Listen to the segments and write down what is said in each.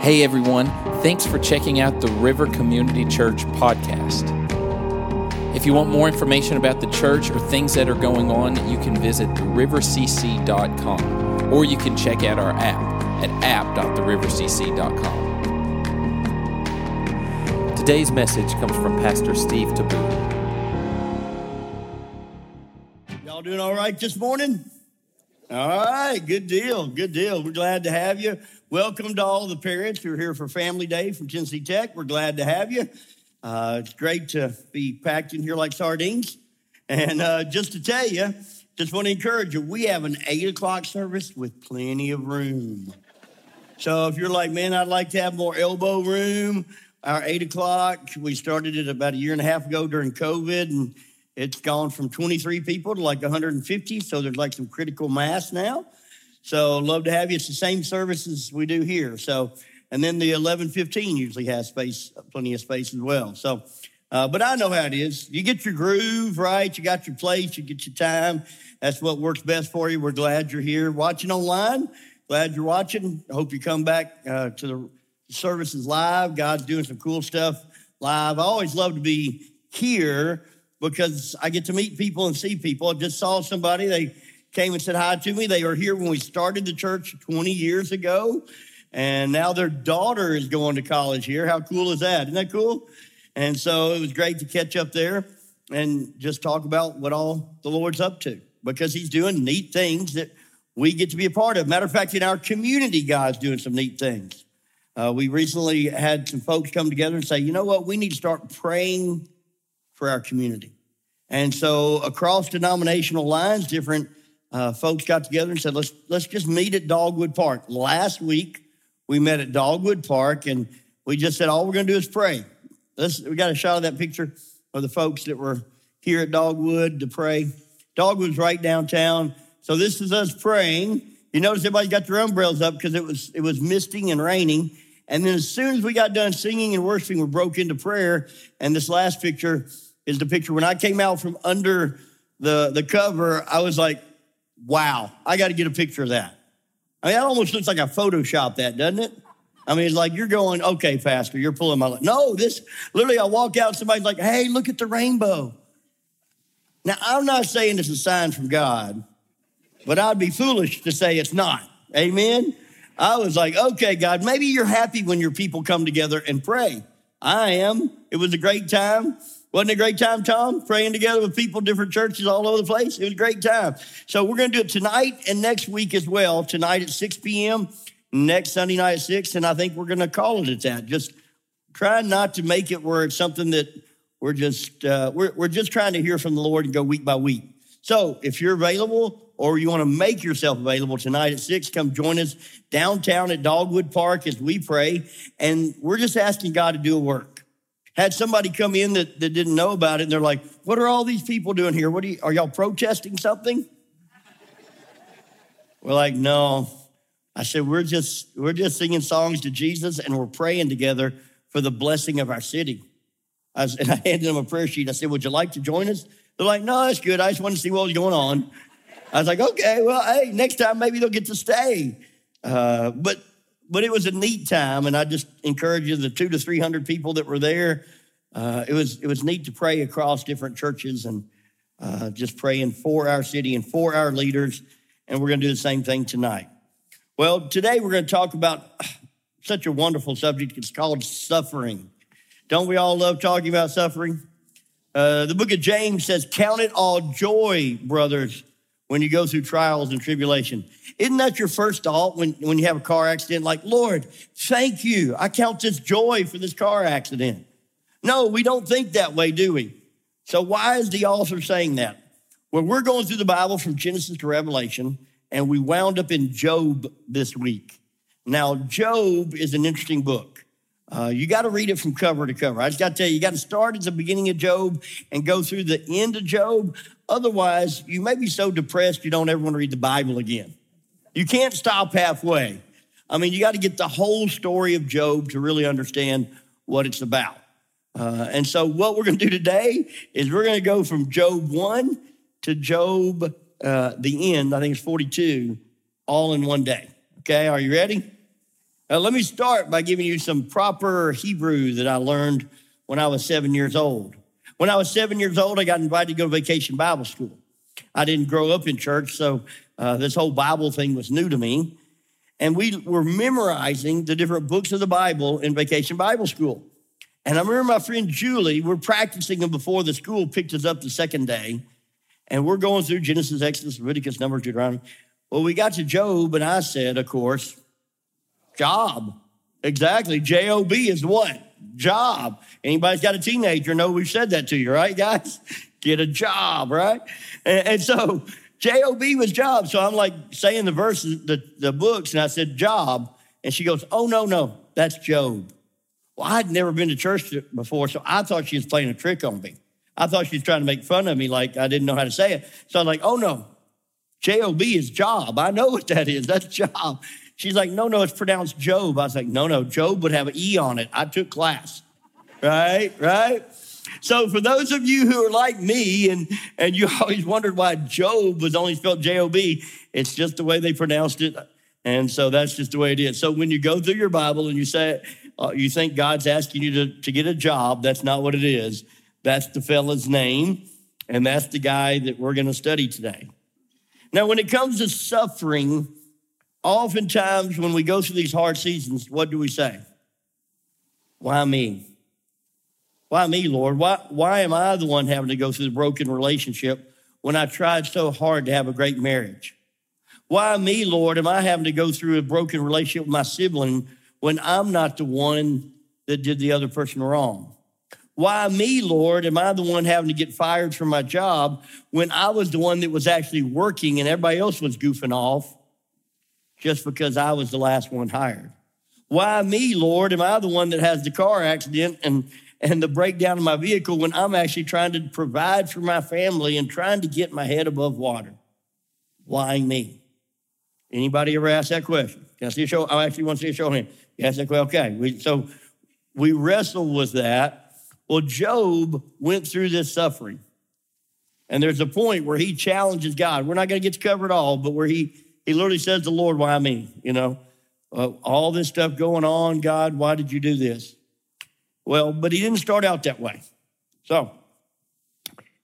Hey everyone, thanks for checking out the River Community Church podcast. If you want more information about the church or things that are going on, you can visit therivercc.com or you can check out our app at app.therivercc.com. Today's message comes from Pastor Steve Tiebout. Y'all doing all right this morning? All right, good deal, good deal. We're glad to have you. Welcome to all the parents who are here for Family Day from Tennessee Tech. We're glad to have you. Uh, it's great to be packed in here like sardines. And uh, just to tell you, just want to encourage you, we have an eight o'clock service with plenty of room. So if you're like, man, I'd like to have more elbow room, our eight o'clock, we started it about a year and a half ago during COVID, and it's gone from 23 people to like 150. So there's like some critical mass now. So love to have you. It's the same services we do here. So, and then the 1115 usually has space, plenty of space as well. So, uh, but I know how it is. You get your groove right. You got your place. You get your time. That's what works best for you. We're glad you're here watching online. Glad you're watching. I hope you come back uh, to the services live. God's doing some cool stuff live. I always love to be here because I get to meet people and see people. I just saw somebody. They came and said hi to me. They were here when we started the church 20 years ago, and now their daughter is going to college here. How cool is that? Isn't that cool? And so it was great to catch up there and just talk about what all the Lord's up to because He's doing neat things that we get to be a part of. Matter of fact, in our community, God's doing some neat things. Uh, we recently had some folks come together and say, you know what, we need to start praying for our community. And so across denominational lines, different uh, folks got together and said, let's, let's just meet at Dogwood Park. Last week, we met at Dogwood Park and we just said, all we're going to do is pray. Let's, we got a shot of that picture of the folks that were here at Dogwood to pray. Dogwood's right downtown. So this is us praying. You notice everybody got their umbrellas up because it was, it was misting and raining. And then as soon as we got done singing and worshiping, we broke into prayer. And this last picture is the picture when I came out from under the, the cover, I was like, wow, I got to get a picture of that. I mean, that almost looks like I photoshopped that, doesn't it? I mean, it's like you're going, okay, Pastor, you're pulling my leg. No, this literally, I walk out, somebody's like, hey, look at the rainbow. Now, I'm not saying it's a sign from God, but I'd be foolish to say it's not. Amen. I was like, okay, God, maybe you're happy when your people come together and pray. I am. It was a great time. Wasn't it a great time, Tom? Praying together with people, different churches all over the place. It was a great time. So we're going to do it tonight and next week as well. Tonight at 6 p.m., next Sunday night at 6. And I think we're going to call it at that. Just trying not to make it where it's something that we're just, uh, we're, we're just trying to hear from the Lord and go week by week. So if you're available or you want to make yourself available tonight at 6, come join us downtown at Dogwood Park as we pray. And we're just asking God to do a work had somebody come in that, that didn't know about it and they're like, what are all these people doing here? What are, you, are y'all protesting something? we're like, no. I said, we're just, we're just singing songs to Jesus and we're praying together for the blessing of our city. I was, and I handed them a prayer sheet. I said, would you like to join us? They're like, no, that's good. I just want to see what was going on. I was like, okay, well, hey, next time maybe they'll get to stay. Uh, but but it was a neat time, and I just encourage you the two to three hundred people that were there. Uh, it was it was neat to pray across different churches and uh, just praying for our city and for our leaders. And we're going to do the same thing tonight. Well, today we're going to talk about such a wonderful subject. It's called suffering. Don't we all love talking about suffering? Uh, the book of James says, Count it all joy, brothers, when you go through trials and tribulation. Isn't that your first thought when, when you have a car accident? Like, Lord, thank you. I count this joy for this car accident. No, we don't think that way, do we? So why is the author saying that? Well, we're going through the Bible from Genesis to Revelation, and we wound up in Job this week. Now, Job is an interesting book. Uh, you got to read it from cover to cover. I just got to tell you, you got to start at the beginning of Job and go through the end of Job. Otherwise, you may be so depressed you don't ever want to read the Bible again. You can't stop halfway. I mean, you got to get the whole story of Job to really understand what it's about. Uh, and so, what we're going to do today is we're going to go from Job 1 to Job, uh, the end, I think it's 42, all in one day. Okay, are you ready? Let me start by giving you some proper Hebrew that I learned when I was seven years old. When I was seven years old, I got invited to go to vacation Bible school. I didn't grow up in church, so uh, this whole Bible thing was new to me. And we were memorizing the different books of the Bible in vacation Bible school. And I remember my friend Julie, we're practicing them before the school picked us up the second day. And we're going through Genesis, Exodus, Leviticus, Numbers, Deuteronomy. Well, we got to Job, and I said, of course, job. Exactly. J O B is what? Job. Anybody's got a teenager know we've said that to you, right, guys? Get a job, right? And, and so J O B was job. So I'm like saying the verses, the, the books, and I said job. And she goes, Oh, no, no, that's Job. Well, I'd never been to church before, so I thought she was playing a trick on me. I thought she was trying to make fun of me, like I didn't know how to say it. So I'm like, oh no, J O B is job. I know what that is. That's job. She's like, no, no, it's pronounced Job. I was like, no, no, Job would have an E on it. I took class. Right, right. So for those of you who are like me and, and you always wondered why Job was only spelled J-O-B, it's just the way they pronounced it. And so that's just the way it is. So when you go through your Bible and you say, uh, you think God's asking you to, to get a job, that's not what it is. That's the fella's name. And that's the guy that we're going to study today. Now, when it comes to suffering, oftentimes when we go through these hard seasons, what do we say? Why me? Why me, Lord? Why, why am I the one having to go through the broken relationship when I tried so hard to have a great marriage? Why me, Lord, am I having to go through a broken relationship with my sibling when I'm not the one that did the other person wrong? Why me, Lord, am I the one having to get fired from my job when I was the one that was actually working and everybody else was goofing off just because I was the last one hired? Why me, Lord, am I the one that has the car accident and and the breakdown of my vehicle when I'm actually trying to provide for my family and trying to get my head above water. Why me? Anybody ever ask that question? Can I see a show? I actually want to see a show. You ask that question? Okay. We, so we wrestle with that. Well, Job went through this suffering. And there's a point where he challenges God. We're not going to get to cover it all, but where he, he literally says the Lord, why me? You know, uh, all this stuff going on, God, why did you do this? Well, but he didn't start out that way. So,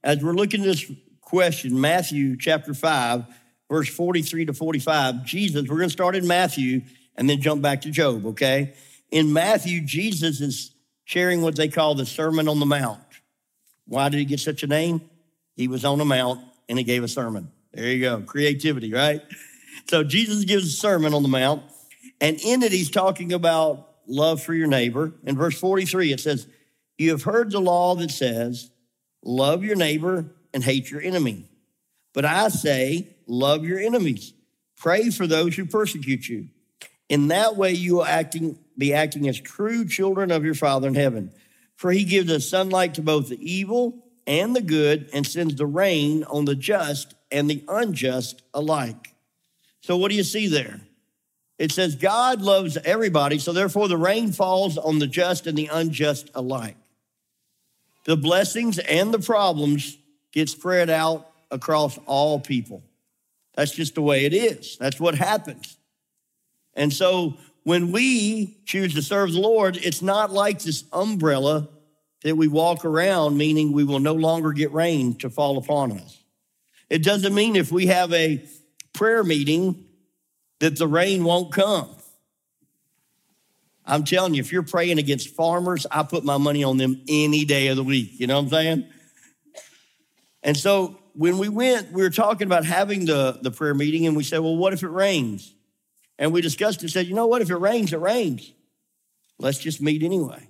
as we're looking at this question, Matthew chapter 5, verse 43 to 45, Jesus, we're going to start in Matthew and then jump back to Job, okay? In Matthew, Jesus is sharing what they call the Sermon on the Mount. Why did he get such a name? He was on a mount and he gave a sermon. There you go, creativity, right? So Jesus gives a sermon on the mount, and in it, he's talking about love for your neighbor. In verse 43, it says, You have heard the law that says, Love your neighbor and hate your enemy. But I say, Love your enemies. Pray for those who persecute you. In that way, you will acting, be acting as true children of your Father in heaven. For he gives us sunlight to both the evil and the good and sends the rain on the just and the unjust alike. So, what do you see there? It says God loves everybody, so therefore the rain falls on the just and the unjust alike. The blessings and the problems get spread out across all people. That's just the way it is. That's what happens. And so when we choose to serve the Lord, it's not like this umbrella that we walk around, meaning we will no longer get rain to fall upon us. It doesn't mean if we have a prayer meeting that the rain won't come. I'm telling you, if you're praying against farmers, I put my money on them any day of the week. You know what I'm saying? And so when we went, we were talking about having the, the prayer meeting, and we said, well, what if it rains? And we discussed it, said, you know what? If it rains, it rains. Let's just meet anyway.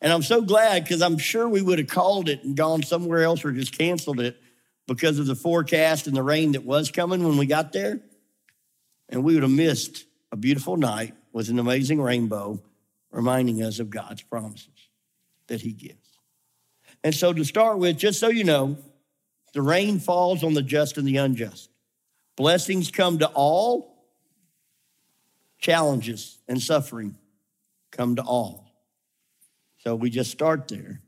And I'm so glad because I'm sure we would have called it and gone somewhere else or just canceled it because of the forecast and the rain that was coming when we got there and we would have missed a beautiful night with an amazing rainbow reminding us of God's promises that He gives. And so, to start with, just so you know, the rain falls on the just and the unjust. Blessings come to all, challenges and suffering come to all. So, we just start there.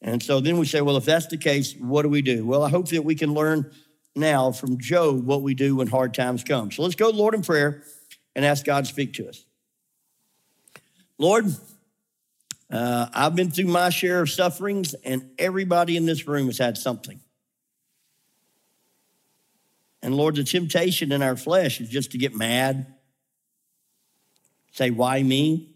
And so then we say, well, if that's the case, what do we do? Well, I hope that we can learn now from Job what we do when hard times come. So let's go Lord in prayer and ask God to speak to us. Lord, uh, I've been through my share of sufferings, and everybody in this room has had something. And Lord, the temptation in our flesh is just to get mad, say, Why me?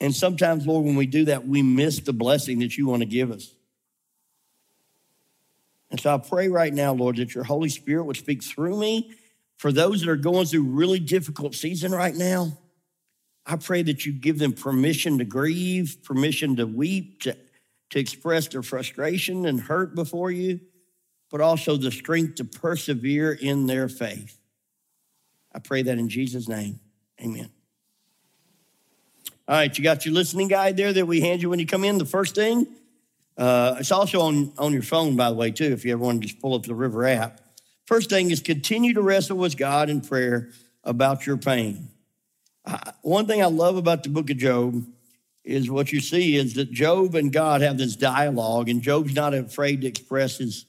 And sometimes, Lord, when we do that, we miss the blessing that you want to give us. And so I pray right now, Lord, that your Holy Spirit would speak through me for those that are going through really difficult season right now. I pray that you give them permission to grieve, permission to weep, to, to express their frustration and hurt before you, but also the strength to persevere in their faith. I pray that in Jesus' name. Amen. All right, you got your listening guide there that we hand you when you come in. The first thing, uh, it's also on, on your phone, by the way, too, if you ever want to just pull up the River app. First thing is continue to wrestle with God in prayer about your pain. Uh, one thing I love about the book of Job is what you see is that Job and God have this dialogue, and Job's not afraid to express his,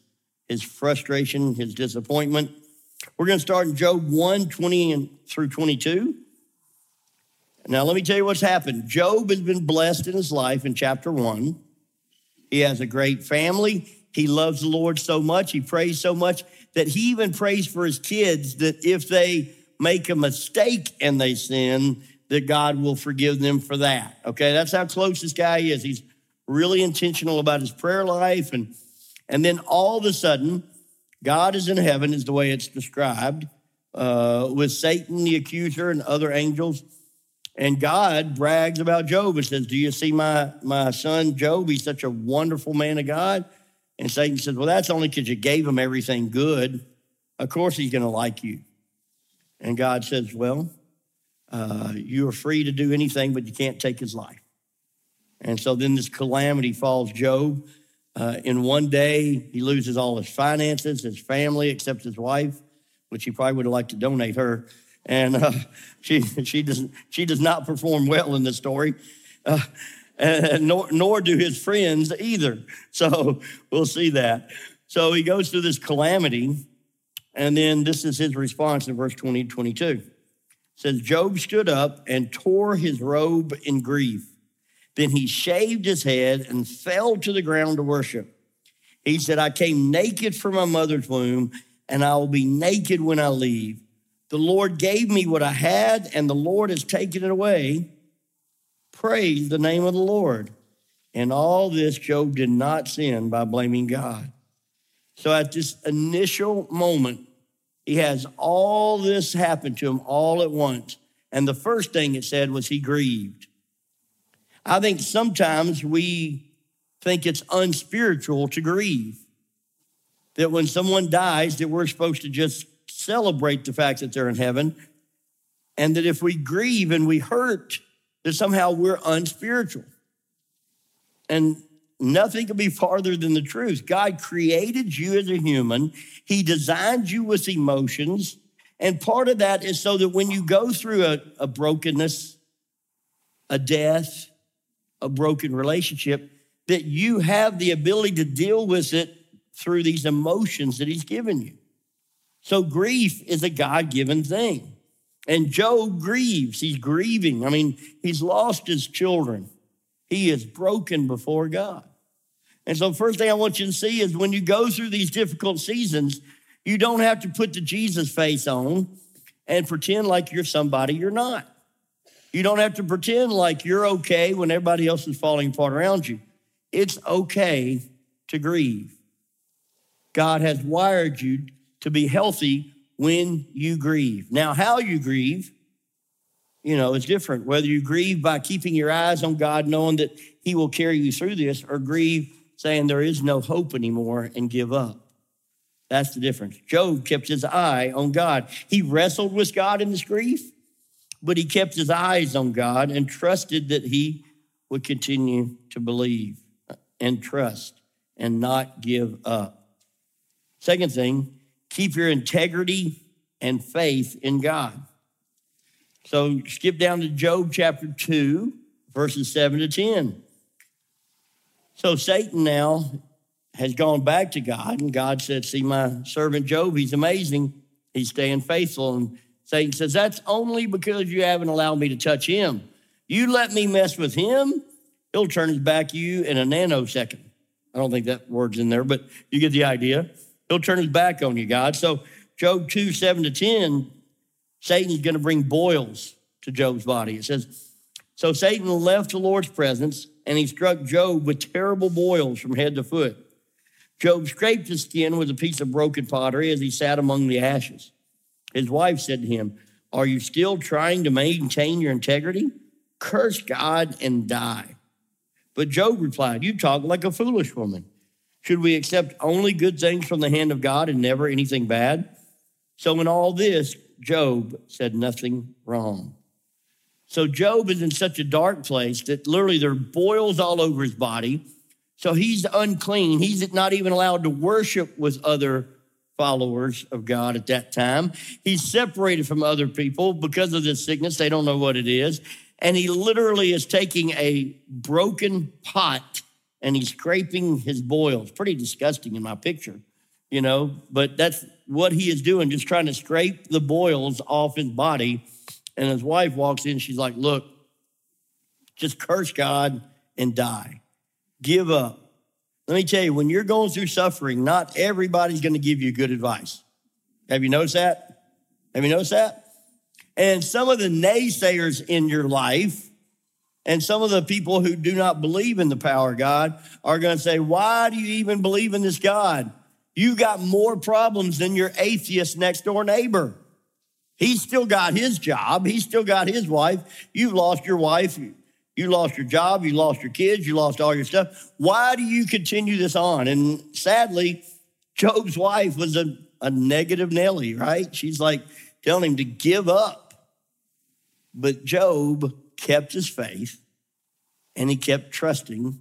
his frustration, his disappointment. We're going to start in Job 1 20 and through 22. Now, let me tell you what's happened. Job has been blessed in his life in chapter one. He has a great family. He loves the Lord so much. He prays so much that he even prays for his kids that if they make a mistake and they sin, that God will forgive them for that. Okay, that's how close this guy is. He's really intentional about his prayer life. And, and then all of a sudden, God is in heaven, is the way it's described, uh, with Satan, the accuser, and other angels and God brags about Job and says, Do you see my, my son Job? He's such a wonderful man of God. And Satan says, Well, that's only because you gave him everything good. Of course, he's going to like you. And God says, Well, uh, you are free to do anything, but you can't take his life. And so then this calamity falls Job. Uh, in one day, he loses all his finances, his family, except his wife, which he probably would have liked to donate her and uh, she she does she does not perform well in the story, uh, and nor nor do his friends either. So we'll see that. So he goes through this calamity, and then this is his response in verse 20 22. It says Job stood up and tore his robe in grief. Then he shaved his head and fell to the ground to worship. He said, I came naked from my mother's womb, and I will be naked when I leave. The Lord gave me what I had, and the Lord has taken it away. Praise the name of the Lord. And all this, Job did not sin by blaming God. So at this initial moment, he has all this happen to him all at once. And the first thing it said was he grieved. I think sometimes we think it's unspiritual to grieve. That when someone dies, that we're supposed to just celebrate the fact that they're in heaven, and that if we grieve and we hurt, that somehow we're unspiritual. And nothing could be farther than the truth. God created you as a human, He designed you with emotions. And part of that is so that when you go through a, a brokenness, a death, a broken relationship, that you have the ability to deal with it through these emotions that He's given you. So grief is a God given thing. And Job grieves. He's grieving. I mean, he's lost his children. He is broken before God. And so, first thing I want you to see is when you go through these difficult seasons, you don't have to put the Jesus face on and pretend like you're somebody you're not. You don't have to pretend like you're okay when everybody else is falling apart around you. It's okay to grieve. God has wired you to be healthy when you grieve. Now, how you grieve, you know, is different. Whether you grieve by keeping your eyes on God, knowing that He will carry you through this, or grieve saying there is no hope anymore and give up. That's the difference. Job kept his eye on God. He wrestled with God in his grief, but he kept his eyes on God and trusted that he would continue to believe and trust and not give up. Second thing, keep your integrity and faith in God. So skip down to Job chapter 2, verses 7 to 10. So Satan now has gone back to God, and God said, See, my servant Job, he's amazing. He's staying faithful. And Satan says, That's only because you haven't allowed me to touch him. You let me mess with him, he'll turn his back you in a nanosecond. I don't think that word's in there, but you get the idea. He'll turn his back on you, God. So, Job 2 7 to 10, Satan's going to bring boils to Job's body. It says, So Satan left the Lord's presence and he struck Job with terrible boils from head to foot. Job scraped his skin with a piece of broken pottery as he sat among the ashes. His wife said to him, Are you still trying to maintain your integrity? Curse God and die. But Job replied, You talk like a foolish woman. Should we accept only good things from the hand of God and never anything bad? So, in all this, Job said nothing wrong. So, Job is in such a dark place that literally there are boils all over his body. So, he's unclean. He's not even allowed to worship with other followers of God at that time. He's separated from other people because of this sickness. They don't know what it is. And he literally is taking a broken pot and he's scraping his boils. Pretty disgusting in my picture, you know, but that's what he is doing, just trying to scrape the boils off his body. And his wife walks in, she's like, Look, just curse God and die. Give up. Let me tell you, when you're going through suffering, not everybody's going to give you good advice. Have you noticed that? Have you noticed that? And some of the naysayers in your life and some of the people who do not believe in the power of God are going to say, Why do you even believe in this God? You got more problems than your atheist next door neighbor. He's still got his job, he's still got his wife. You've lost your wife, you lost your job, you lost your kids, you lost all your stuff. Why do you continue this on? And sadly, Job's wife was a, a negative Nelly, right? She's like telling him to give up. But Job kept his faith and he kept trusting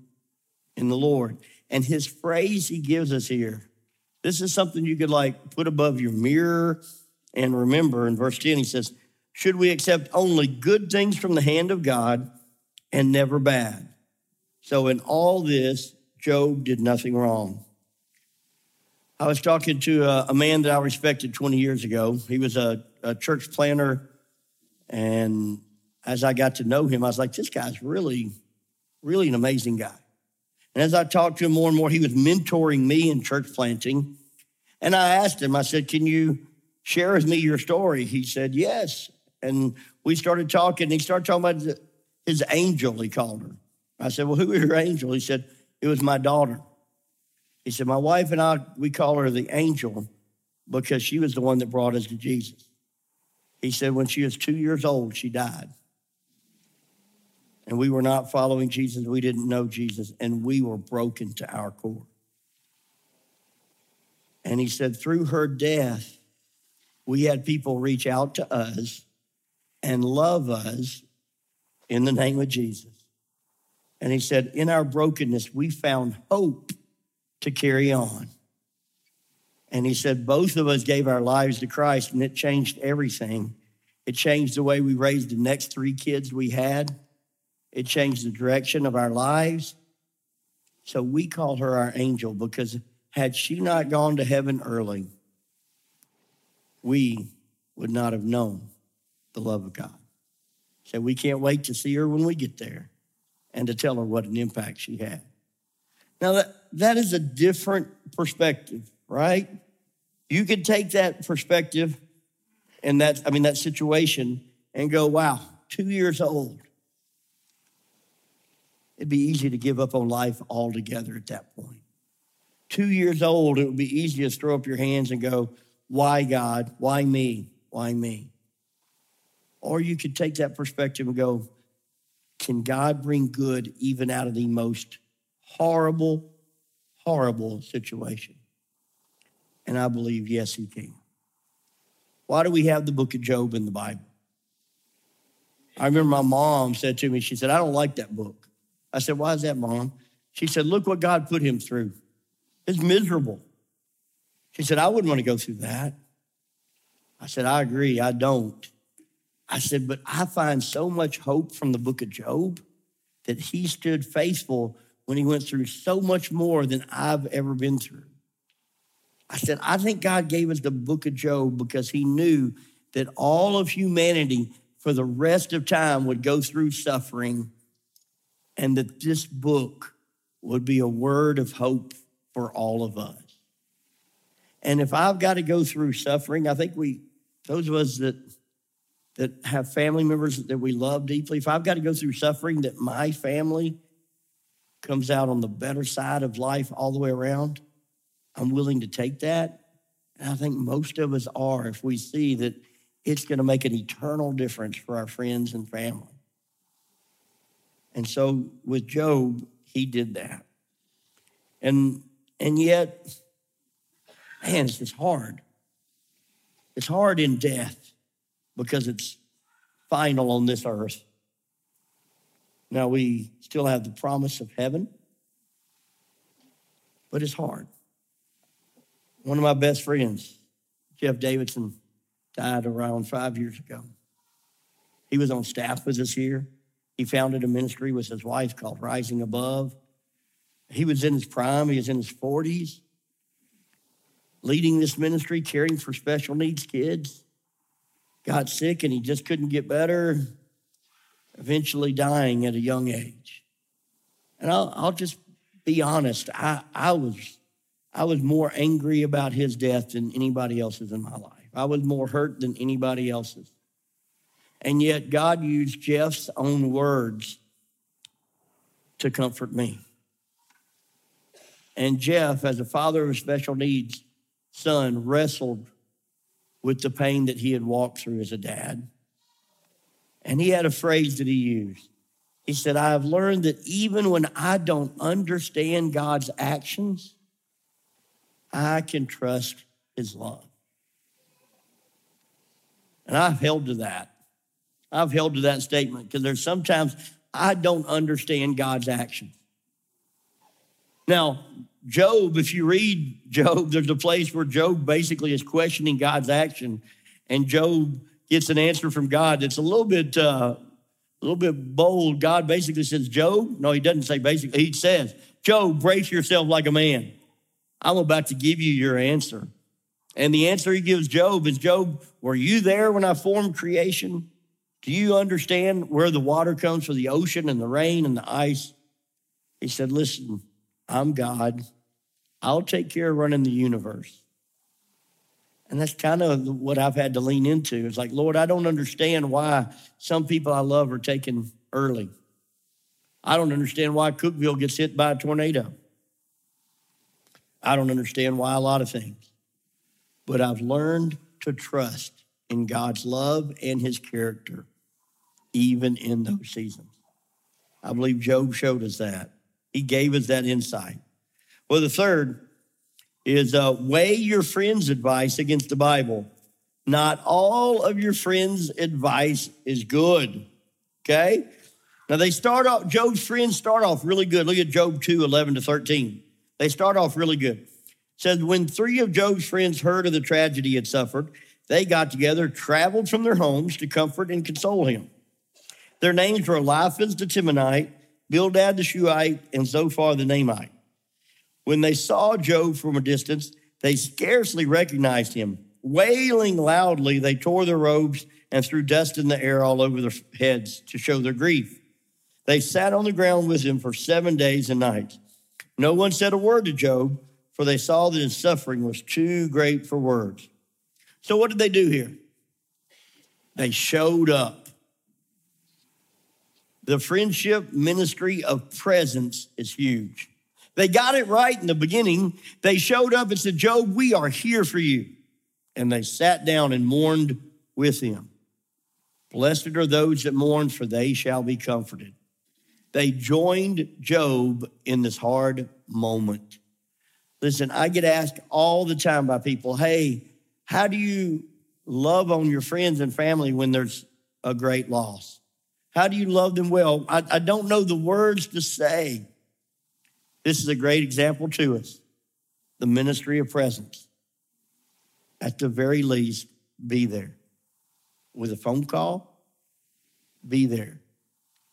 in the Lord. And his phrase he gives us here, this is something you could like put above your mirror and remember. In verse 10, he says, Should we accept only good things from the hand of God and never bad. So, in all this, Job did nothing wrong. I was talking to a, a man that I respected 20 years ago. He was a, a church planner. And as I got to know him, I was like, this guy's really, really an amazing guy. And as I talked to him more and more, he was mentoring me in church planting. And I asked him, I said, Can you share with me your story? He said, Yes. And we started talking. He started talking about his angel, he called her. I said, Well, who is your angel? He said, It was my daughter. He said, My wife and I, we call her the angel because she was the one that brought us to Jesus. He said, When she was two years old, she died. And we were not following Jesus. We didn't know Jesus, and we were broken to our core. And he said, Through her death, we had people reach out to us and love us in the name of Jesus. And he said, In our brokenness, we found hope to carry on. And he said, Both of us gave our lives to Christ, and it changed everything. It changed the way we raised the next three kids we had, it changed the direction of our lives. So we call her our angel because had she not gone to heaven early, we would not have known the love of God. So we can't wait to see her when we get there and to tell her what an impact she had. Now, that, that is a different perspective, right? You could take that perspective and that, I mean, that situation and go, wow, two years old. It'd be easy to give up on life altogether at that point. Two years old, it would be easy to throw up your hands and go, why God? Why me? Why me? Or you could take that perspective and go, can God bring good even out of the most horrible, horrible situation? And I believe, yes, He can. Why do we have the book of Job in the Bible? I remember my mom said to me, she said, I don't like that book. I said, Why is that, mom? She said, Look what God put him through. It's miserable. She said, I wouldn't want to go through that. I said, I agree, I don't. I said, but I find so much hope from the book of Job that he stood faithful when he went through so much more than I've ever been through. I said, I think God gave us the book of Job because he knew that all of humanity for the rest of time would go through suffering and that this book would be a word of hope for all of us. And if I've got to go through suffering, I think we, those of us that that have family members that we love deeply, if I've got to go through suffering, that my family comes out on the better side of life all the way around, I'm willing to take that. And I think most of us are if we see that it's going to make an eternal difference for our friends and family. And so with Job, he did that. And and yet, man, it's just hard. It's hard in death because it's final on this earth. Now we still have the promise of heaven, but it's hard. One of my best friends, Jeff Davidson, died around five years ago. He was on staff with us here. He founded a ministry with his wife called Rising Above. He was in his prime, he was in his 40s, leading this ministry, caring for special needs kids. Got sick and he just couldn't get better, eventually dying at a young age. And I'll, I'll just be honest, I, I, was, I was more angry about his death than anybody else's in my life. I was more hurt than anybody else's. And yet, God used Jeff's own words to comfort me. And Jeff, as a father of special needs son, wrestled with the pain that he had walked through as a dad. And he had a phrase that he used. He said, I have learned that even when I don't understand God's actions, I can trust his love. And I've held to that. I've held to that statement because there's sometimes I don't understand God's action. Now, Job, if you read Job, there's a place where Job basically is questioning God's action, and Job gets an answer from God that's a little bit, uh, a little bit bold. God basically says, "Job." No, he doesn't say basically. He says, "Job, brace yourself like a man. I'm about to give you your answer." And the answer he gives Job is, "Job, were you there when I formed creation?" Do you understand where the water comes from the ocean and the rain and the ice? He said, Listen, I'm God. I'll take care of running the universe. And that's kind of what I've had to lean into. It's like, Lord, I don't understand why some people I love are taken early. I don't understand why Cookeville gets hit by a tornado. I don't understand why a lot of things. But I've learned to trust in God's love and his character, even in those seasons. I believe Job showed us that. He gave us that insight. Well, the third is uh, weigh your friend's advice against the Bible. Not all of your friends' advice is good. Okay? Now they start off, Job's friends start off really good. Look at Job 2, 11 to 13. They start off really good. It says, when three of Job's friends heard of the tragedy he had suffered, they got together, traveled from their homes to comfort and console him. Their names were Eliphaz the Temanite, Bildad the Shuhite, and Zophar the Naamite. When they saw Job from a distance, they scarcely recognized him. Wailing loudly, they tore their robes and threw dust in the air all over their heads to show their grief. They sat on the ground with him for seven days and nights. No one said a word to Job, for they saw that his suffering was too great for words. So, what did they do here? They showed up. The friendship ministry of presence is huge. They got it right in the beginning. They showed up and said, Job, we are here for you. And they sat down and mourned with him. Blessed are those that mourn, for they shall be comforted. They joined Job in this hard moment. Listen, I get asked all the time by people, hey, how do you love on your friends and family when there's a great loss? How do you love them well? I, I don't know the words to say. This is a great example to us the ministry of presence. At the very least, be there. With a phone call, be there.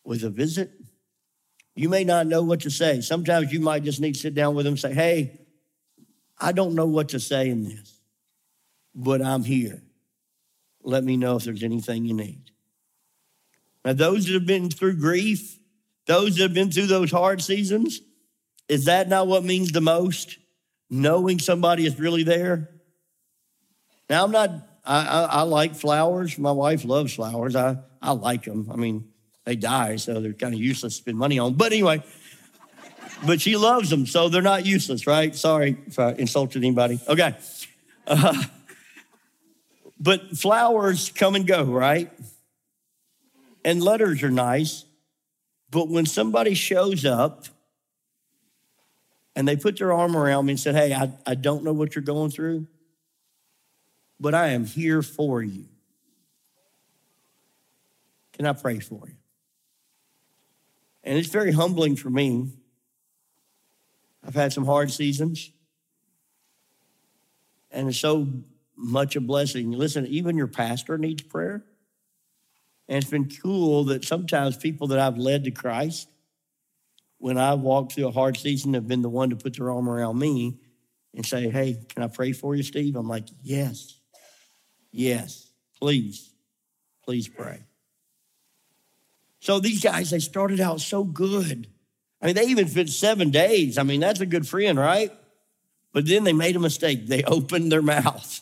With a visit, you may not know what to say. Sometimes you might just need to sit down with them and say, Hey, I don't know what to say in this but I'm here. let me know if there's anything you need. Now, those that have been through grief, those that have been through those hard seasons, is that not what means the most? Knowing somebody is really there? Now, I'm not, I, I, I like flowers. My wife loves flowers. I, I like them. I mean, they die, so they're kind of useless to spend money on. But anyway, but she loves them, so they're not useless, right? Sorry if I insulted anybody. Okay. Uh, but flowers come and go, right? And letters are nice. But when somebody shows up and they put their arm around me and said, Hey, I, I don't know what you're going through, but I am here for you. Can I pray for you? And it's very humbling for me. I've had some hard seasons. And it's so much a blessing. Listen, even your pastor needs prayer. And it's been cool that sometimes people that I've led to Christ, when I've walked through a hard season, have been the one to put their arm around me and say, Hey, can I pray for you, Steve? I'm like, Yes, yes, please, please pray. So these guys, they started out so good. I mean, they even fit seven days. I mean, that's a good friend, right? But then they made a mistake. They opened their mouth.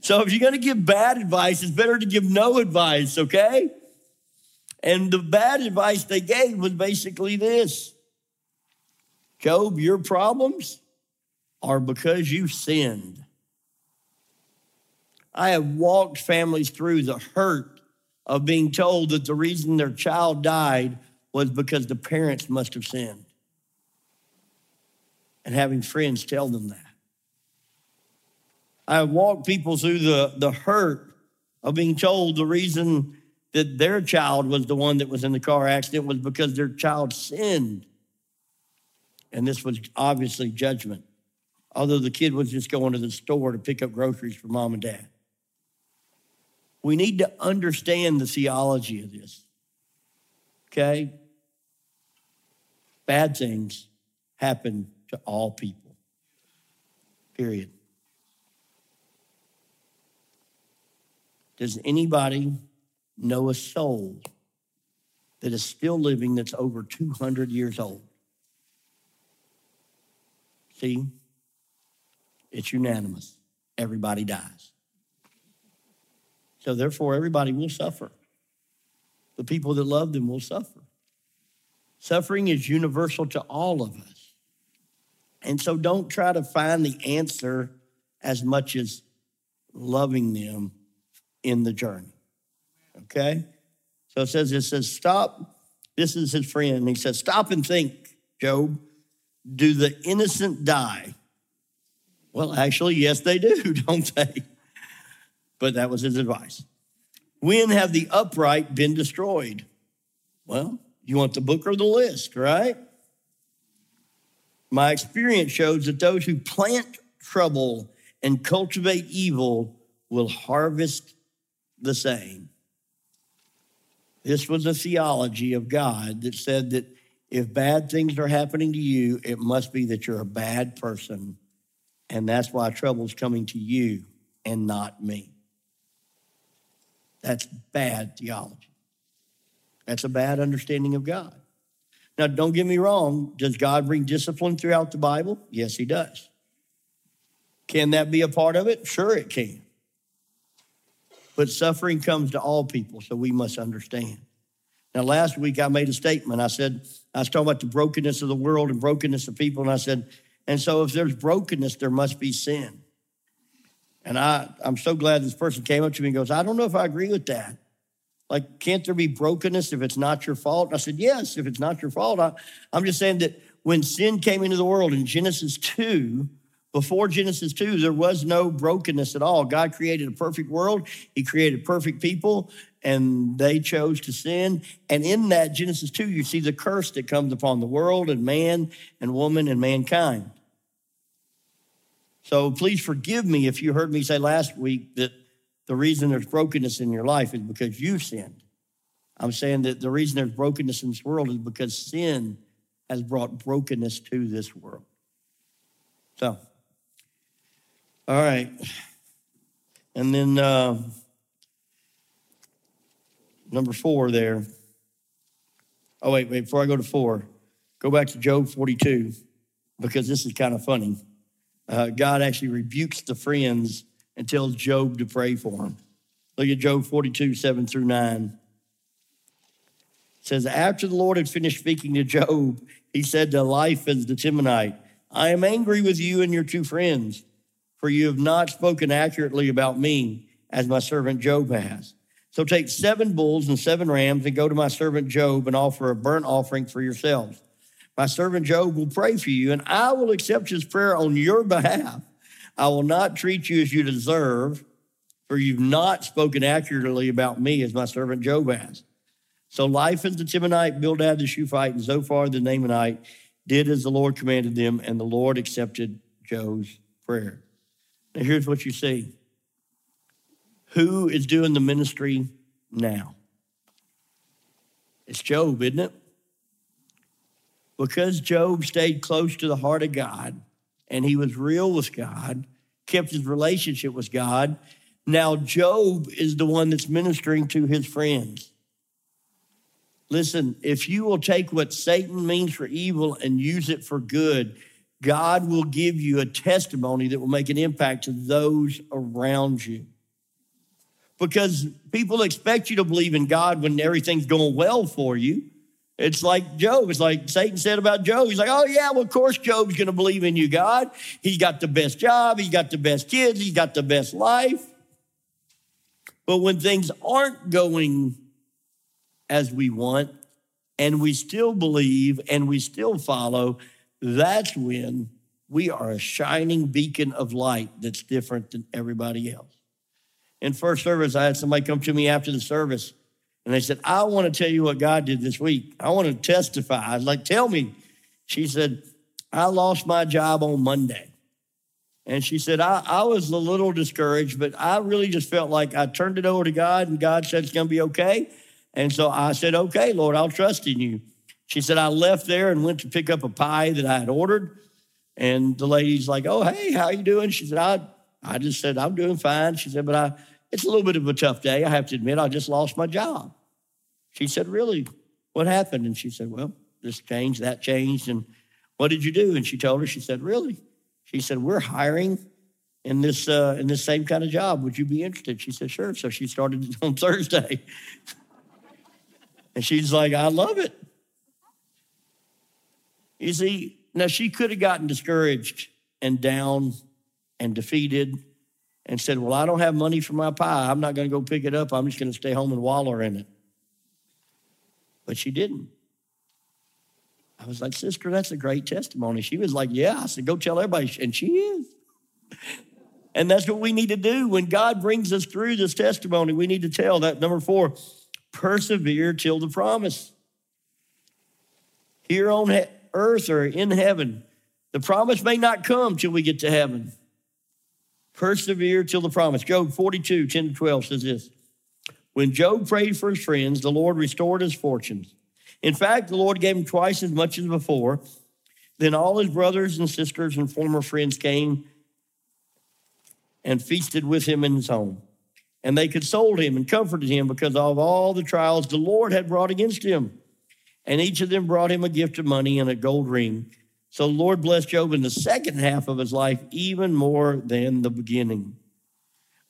So if you're going to give bad advice, it's better to give no advice, okay? And the bad advice they gave was basically this Job, your problems are because you sinned. I have walked families through the hurt of being told that the reason their child died was because the parents must have sinned. And having friends tell them that. I walked people through the, the hurt of being told the reason that their child was the one that was in the car accident was because their child sinned. And this was obviously judgment, although the kid was just going to the store to pick up groceries for mom and dad. We need to understand the theology of this. Okay? Bad things happen to all people. Period. Does anybody know a soul that is still living that's over 200 years old? See? It's unanimous. Everybody dies. So therefore, everybody will suffer. The people that love them will suffer. Suffering is universal to all of us. And so don't try to find the answer as much as loving them in the journey. Okay? So it says, it says, stop. This is his friend. He says, stop and think, Job. Do the innocent die? Well, actually, yes, they do, don't they? But that was his advice. When have the upright been destroyed? Well, you want the book or the list, right? My experience shows that those who plant trouble and cultivate evil will harvest the same. This was a theology of God that said that if bad things are happening to you, it must be that you're a bad person. And that's why trouble's coming to you and not me. That's bad theology. That's a bad understanding of God. Now, don't get me wrong. Does God bring discipline throughout the Bible? Yes, He does. Can that be a part of it? Sure, it can. But suffering comes to all people, so we must understand. Now, last week I made a statement. I said, I was talking about the brokenness of the world and brokenness of people, and I said, and so if there's brokenness, there must be sin. And I, I'm so glad this person came up to me and goes, I don't know if I agree with that. Like, can't there be brokenness if it's not your fault? And I said, Yes, if it's not your fault. I, I'm just saying that when sin came into the world in Genesis 2, before Genesis 2, there was no brokenness at all. God created a perfect world, He created perfect people, and they chose to sin. And in that, Genesis 2, you see the curse that comes upon the world and man and woman and mankind. So please forgive me if you heard me say last week that the reason there's brokenness in your life is because you've sinned. I'm saying that the reason there's brokenness in this world is because sin has brought brokenness to this world. So, all right. And then uh, number four there. Oh, wait, wait, before I go to four, go back to Job 42, because this is kind of funny. Uh, God actually rebukes the friends and tells Job to pray for him. Look at Job 42, 7 through 9. It says, After the Lord had finished speaking to Job, he said to Eliphaz the Temanite, I am angry with you and your two friends, for you have not spoken accurately about me, as my servant Job has. So take seven bulls and seven rams and go to my servant Job and offer a burnt offering for yourselves. My servant Job will pray for you, and I will accept his prayer on your behalf. I will not treat you as you deserve, for you've not spoken accurately about me as my servant Job has. So life Eliphaz the Temanite, Bildad the Shuhite, and Zophar the Naamathite did as the Lord commanded them, and the Lord accepted Job's prayer. Now here's what you see. Who is doing the ministry now? It's Job, isn't it? Because Job stayed close to the heart of God and he was real with God, kept his relationship with God, now Job is the one that's ministering to his friends. Listen, if you will take what Satan means for evil and use it for good, God will give you a testimony that will make an impact to those around you. Because people expect you to believe in God when everything's going well for you. It's like Job. It's like Satan said about Job. He's like, oh, yeah, well, of course Job's going to believe in you, God. He's got the best job. He's got the best kids. He's got the best life. But when things aren't going as we want, and we still believe and we still follow, that's when we are a shining beacon of light that's different than everybody else. In first service, I had somebody come to me after the service and they said, I want to tell you what God did this week. I want to testify. I was like, tell me. She said, I lost my job on Monday. And she said, I, I was a little discouraged, but I really just felt like I turned it over to God and God said it's going to be okay. And so I said, okay, Lord, I'll trust in you. She said, I left there and went to pick up a pie that I had ordered. And the lady's like, oh, hey, how you doing? She said, I, I just said, I'm doing fine. She said, but I, it's a little bit of a tough day. I have to admit, I just lost my job. She said, really? What happened? And she said, well, this changed, that changed. And what did you do? And she told her, she said, really? She said, we're hiring in this, uh, in this same kind of job. Would you be interested? She said, sure. So she started on Thursday. and she's like, I love it. You see, now she could have gotten discouraged and down and defeated and said, Well, I don't have money for my pie. I'm not going to go pick it up. I'm just going to stay home and wallow in it. But she didn't. I was like, Sister, that's a great testimony. She was like, Yeah. I said, Go tell everybody. And she is. And that's what we need to do. When God brings us through this testimony, we need to tell that. Number four, persevere till the promise. Here on earth or in heaven, the promise may not come till we get to heaven. Persevere till the promise. Job 42, 10 to 12 says this. When Job prayed for his friends, the Lord restored his fortunes. In fact, the Lord gave him twice as much as before. Then all his brothers and sisters and former friends came and feasted with him in his home. And they consoled him and comforted him because of all the trials the Lord had brought against him. And each of them brought him a gift of money and a gold ring. So the Lord blessed Job in the second half of his life even more than the beginning.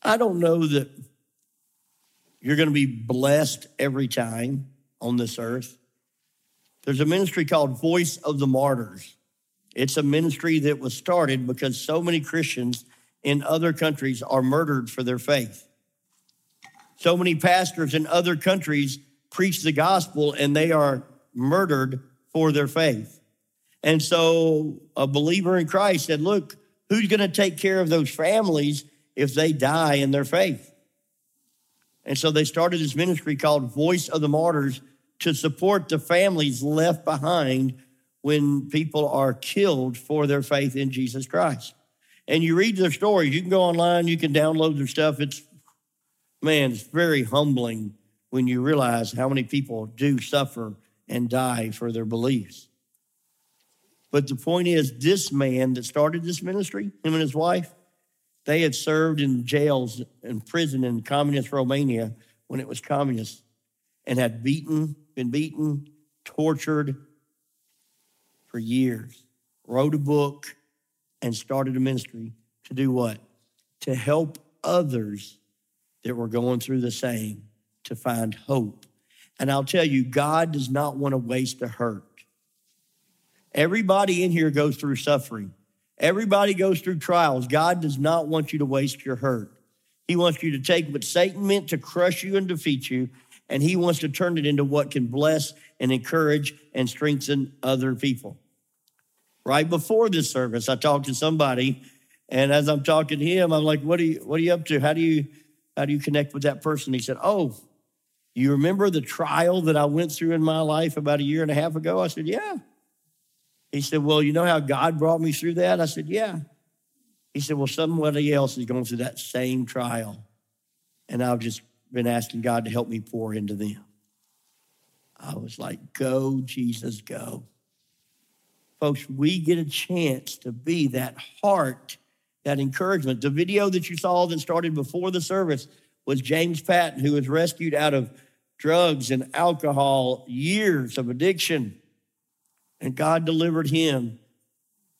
I don't know that you're going to be blessed every time on this earth. There's a ministry called Voice of the Martyrs. It's a ministry that was started because so many Christians in other countries are murdered for their faith. So many pastors in other countries preach the gospel and they are murdered for their faith. And so a believer in Christ said, Look, who's going to take care of those families if they die in their faith? And so they started this ministry called Voice of the Martyrs to support the families left behind when people are killed for their faith in Jesus Christ. And you read their stories, you can go online, you can download their stuff. It's, man, it's very humbling when you realize how many people do suffer and die for their beliefs. But the point is, this man that started this ministry, him and his wife, they had served in jails and prison in communist Romania when it was communist. and had beaten, been beaten, tortured for years. Wrote a book and started a ministry to do what? To help others that were going through the same to find hope. And I'll tell you, God does not want to waste a hurt. Everybody in here goes through suffering. Everybody goes through trials. God does not want you to waste your hurt. He wants you to take what Satan meant to crush you and defeat you, and he wants to turn it into what can bless and encourage and strengthen other people. Right before this service, I talked to somebody, and as I'm talking to him, I'm like, "What are you? What are you up to? How do you, how do you connect with that person?" He said, "Oh, you remember the trial that I went through in my life about a year and a half ago?" I said, "Yeah." He said, Well, you know how God brought me through that? I said, Yeah. He said, Well, somebody else is going through that same trial. And I've just been asking God to help me pour into them. I was like, Go, Jesus, go. Folks, we get a chance to be that heart, that encouragement. The video that you saw that started before the service was James Patton, who was rescued out of drugs and alcohol, years of addiction and God delivered him.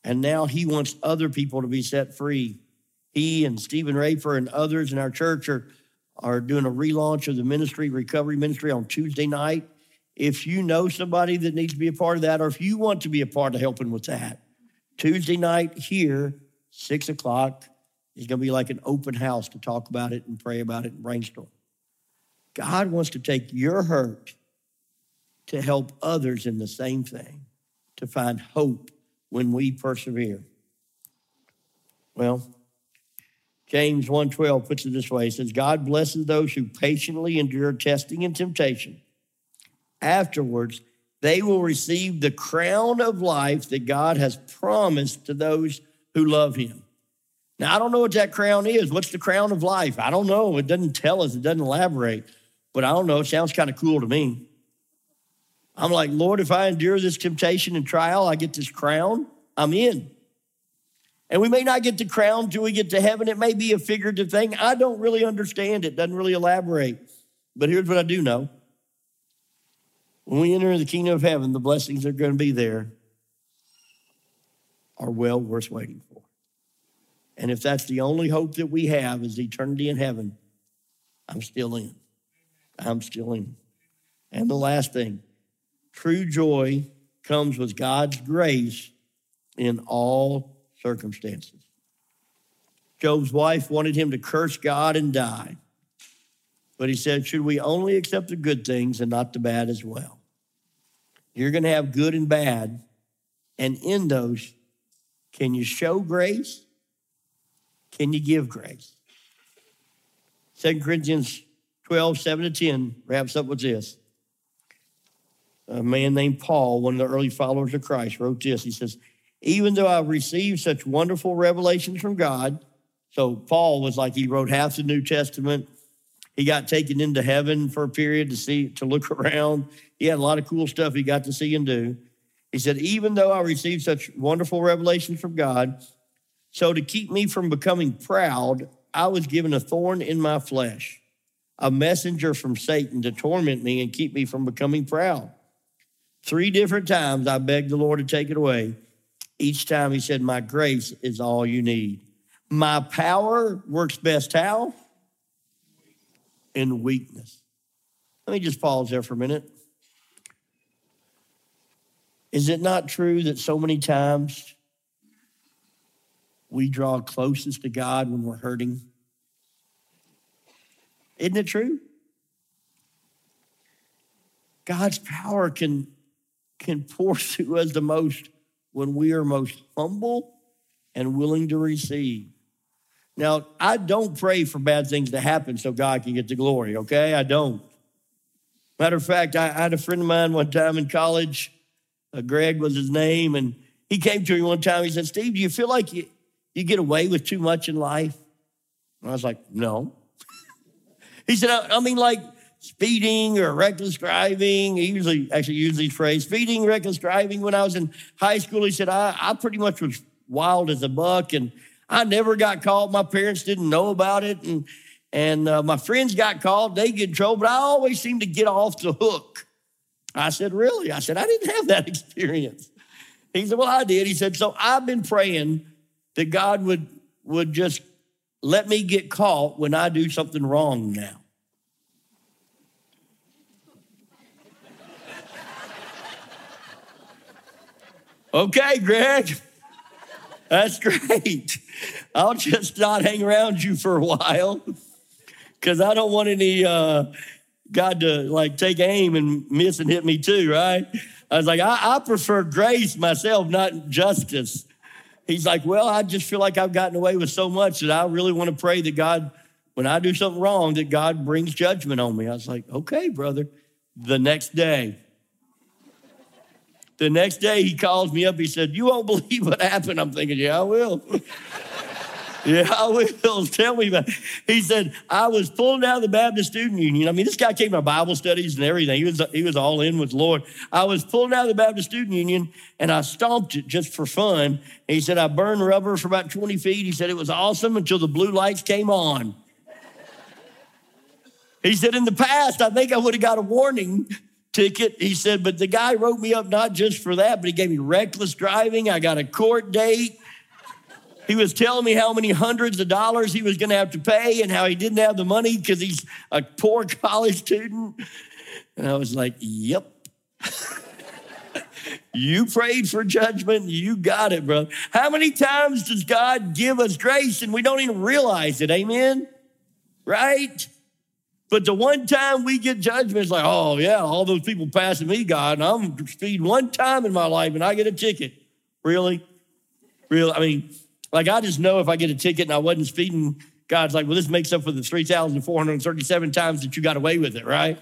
And now he wants other people to be set free. He and Stephen Rafer and others in our church are, are doing a relaunch of the ministry, recovery ministry on Tuesday night. If you know somebody that needs to be a part of that, or if you want to be a part of helping with that, Tuesday night here, six o'clock, is going to be like an open house to talk about it and pray about it and brainstorm. God wants to take your hurt to help others in the same thing to find hope when we persevere? Well, James 1:12 puts it this way. It says, God blesses those who patiently endure testing and temptation. Afterwards, they will receive the crown of life that God has promised to those who love him. Now, I don't know what that crown is. What's the crown of life? I don't know. It doesn't tell us, it doesn't elaborate. But I don't know. It sounds kind of cool to me. I'm like, Lord, if I endure this temptation and trial, I get this crown, I'm in. And we may not get the crown till we get to heaven. It may be a figurative thing. I don't really understand it, doesn't really elaborate. But here's what I do know when we enter the kingdom of heaven, the blessings that are going to be there are well worth waiting. And if that's the only hope that we have is eternity in heaven, I'm still in. I'm still in. And the last thing, True joy comes with God's grace in all circumstances. Job's wife wanted him to curse God and die. But he said, Should we only accept the good things and not the bad as well? You're going to have good and bad. And in those, can you show grace? Can you give grace? 2 Corinthians 12, 7 to 10 wraps up with this a man named Paul, one of the early followers of Christ, wrote this. He says, Even though I've received such wonderful revelations from God, so Paul was like he wrote half the New Testament. He got taken into heaven for a period to see, to look around. He had a lot of cool stuff he got to see and do. He said, Even though I received such wonderful revelations from God, so to keep me from becoming proud, I was given a thorn in my flesh, a messenger from Satan to torment me and keep me from becoming proud. Three different times I begged the Lord to take it away. Each time he said, My grace is all you need. My power works best how? In weakness. Let me just pause there for a minute. Is it not true that so many times we draw closest to God when we're hurting? Isn't it true? God's power can can pour through us the most when we are most humble and willing to receive. Now, I don't pray for bad things to happen so God can get the glory, okay? I don't. Matter of fact, I, had a friend of mine one time in college. Uh, Greg was his name, and he came to me one time. He said, Steve, do you feel like you, you get away with too much in life? And I was like, no. he said, I, I mean, like, speeding or reckless driving. He usually actually used these phrase, speeding, reckless driving. When I was in high school, he said, I, I pretty much was wild as a buck and I never got caught. My parents didn't know about it. And And uh, my friends got called, they get in trouble, but I always seem to get off the hook. I said, Really? I said, I didn't have that experience. He said, Well, I did. He said, So I've been praying that God would, would just let me get caught when I do something wrong now. okay, Greg. That's great. I'll just not hang around you for a while because I don't want any uh, God to like take aim and miss and hit me too, right? I was like, I, I prefer grace myself, not justice. He's like, Well, I just feel like I've gotten away with so much that I really want to pray that God, when I do something wrong, that God brings judgment on me. I was like, Okay, brother. The next day, the next day he calls me up. He said, You won't believe what happened. I'm thinking, Yeah, I will. yeah, I will. Tell me about it. He said, I was pulling out of the Baptist Student Union. I mean, this guy came to Bible studies and everything. He was, he was all in with the Lord. I was pulling out of the Baptist Student Union and I stomped it just for fun. He said, I burned rubber for about 20 feet. He said, It was awesome until the blue lights came on. He said, In the past, I think I would have got a warning ticket. He said, but the guy wrote me up not just for that, but he gave me reckless driving. I got a court date. He was telling me how many hundreds of dollars he was going to have to pay and how he didn't have the money because he's a poor college student. And I was like, yep. you prayed for judgment. You got it, bro. How many times does God give us grace and we don't even realize it? Amen? Right? But the one time we get judgment, it's like, oh, yeah, all those people passing me, God, and I'm speeding one time in my life and I get a ticket. Really? Really? I mean, like, I just know if I get a ticket and I wasn't speeding, God's like, well, this makes up for the 3,437 times that you got away with it, right?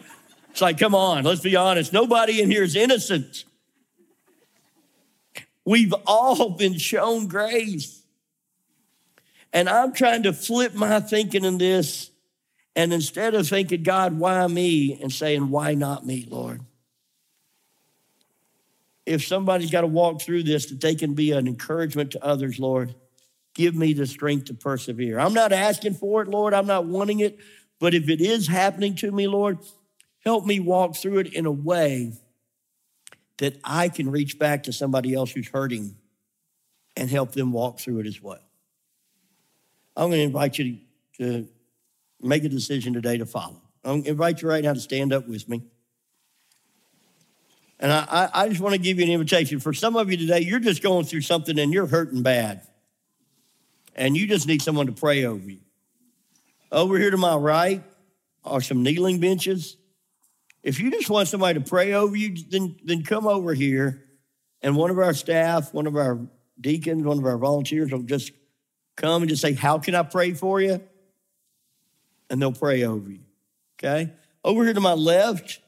It's like, come on, let's be honest. Nobody in here is innocent. We've all been shown grace. And I'm trying to flip my thinking in this and instead of thinking, God, why me? And saying, why not me, Lord? If somebody's got to walk through this, that they can be an encouragement to others, Lord, give me the strength to persevere. I'm not asking for it, Lord. I'm not wanting it. But if it is happening to me, Lord, help me walk through it in a way that I can reach back to somebody else who's hurting and help them walk through it as well. I'm going to invite you to make a decision today to follow. I'm going to invite you right now to stand up with me. And I, I just want to give you an invitation. For some of you today, you're just going through something and you're hurting bad. And you just need someone to pray over you. Over here to my right are some kneeling benches. If you just want somebody to pray over you, then, then come over here. And one of our staff, one of our deacons, one of our volunteers will just come and just say, How can I pray for you? and they'll pray over you. Okay? Over here to my left,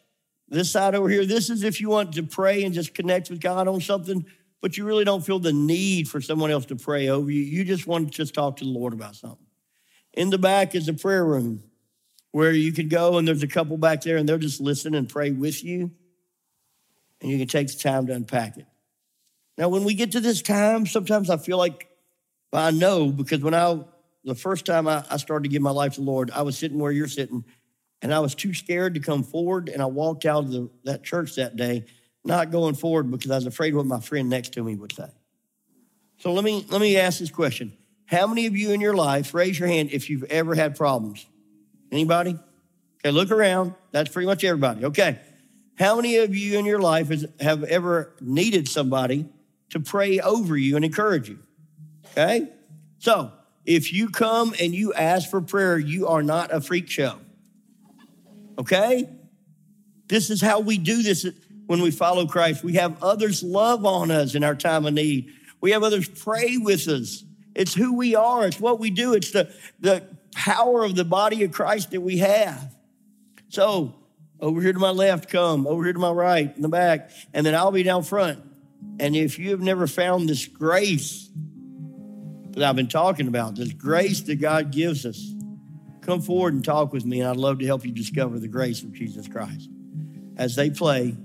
this side over here, this is if you want to pray and just connect with God on something, but you really don't feel the need for someone else to pray over you. You just want to just talk to the Lord about something. In the back is a prayer room where you can go and there's a couple back there and they'll just listen and pray with you. And you can take the time to unpack it. Now, when we get to this time, sometimes I feel like I know because when I the first time I, I started to give my life to the Lord, I was sitting where you're sitting, and I was too scared to come forward. And I walked out of the, that church that day, not going forward because I was afraid what my friend next to me would say. So let me let me ask this question: How many of you in your life raise your hand if you've ever had problems? Anybody? Okay, look around. That's pretty much everybody. Okay. How many of you in your life has, have ever needed somebody to pray over you and encourage you? Okay. So if you come and you ask for prayer, you are not a freak show. Okay? This is how we do this when we follow Christ. We have others love on us in our time of need. We have others pray with us. It's who we are, it's what we do, it's the, the power of the body of Christ that we have. So, over here to my left, come, over here to my right, in the back, and then I'll be down front. And if you have never found this grace, that I've been talking about, this grace that God gives us. Come forward and talk with me, and I'd love to help you discover the grace of Jesus Christ. As they play,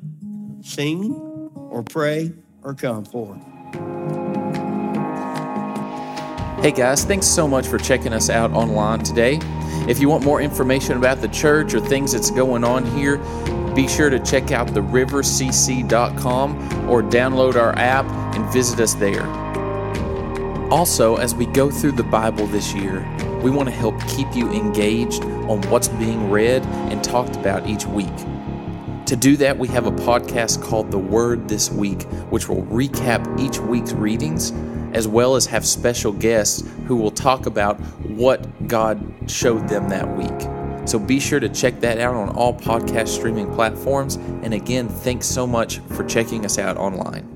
sing or pray or come forward. Hey guys, thanks so much for checking us out online today. If you want more information about the church or things that's going on here, be sure to check out therivercc.com or download our app and visit us there. Also, as we go through the Bible this year, we want to help keep you engaged on what's being read and talked about each week. To do that, we have a podcast called The Word This Week, which will recap each week's readings as well as have special guests who will talk about what God showed them that week. So be sure to check that out on all podcast streaming platforms. And again, thanks so much for checking us out online.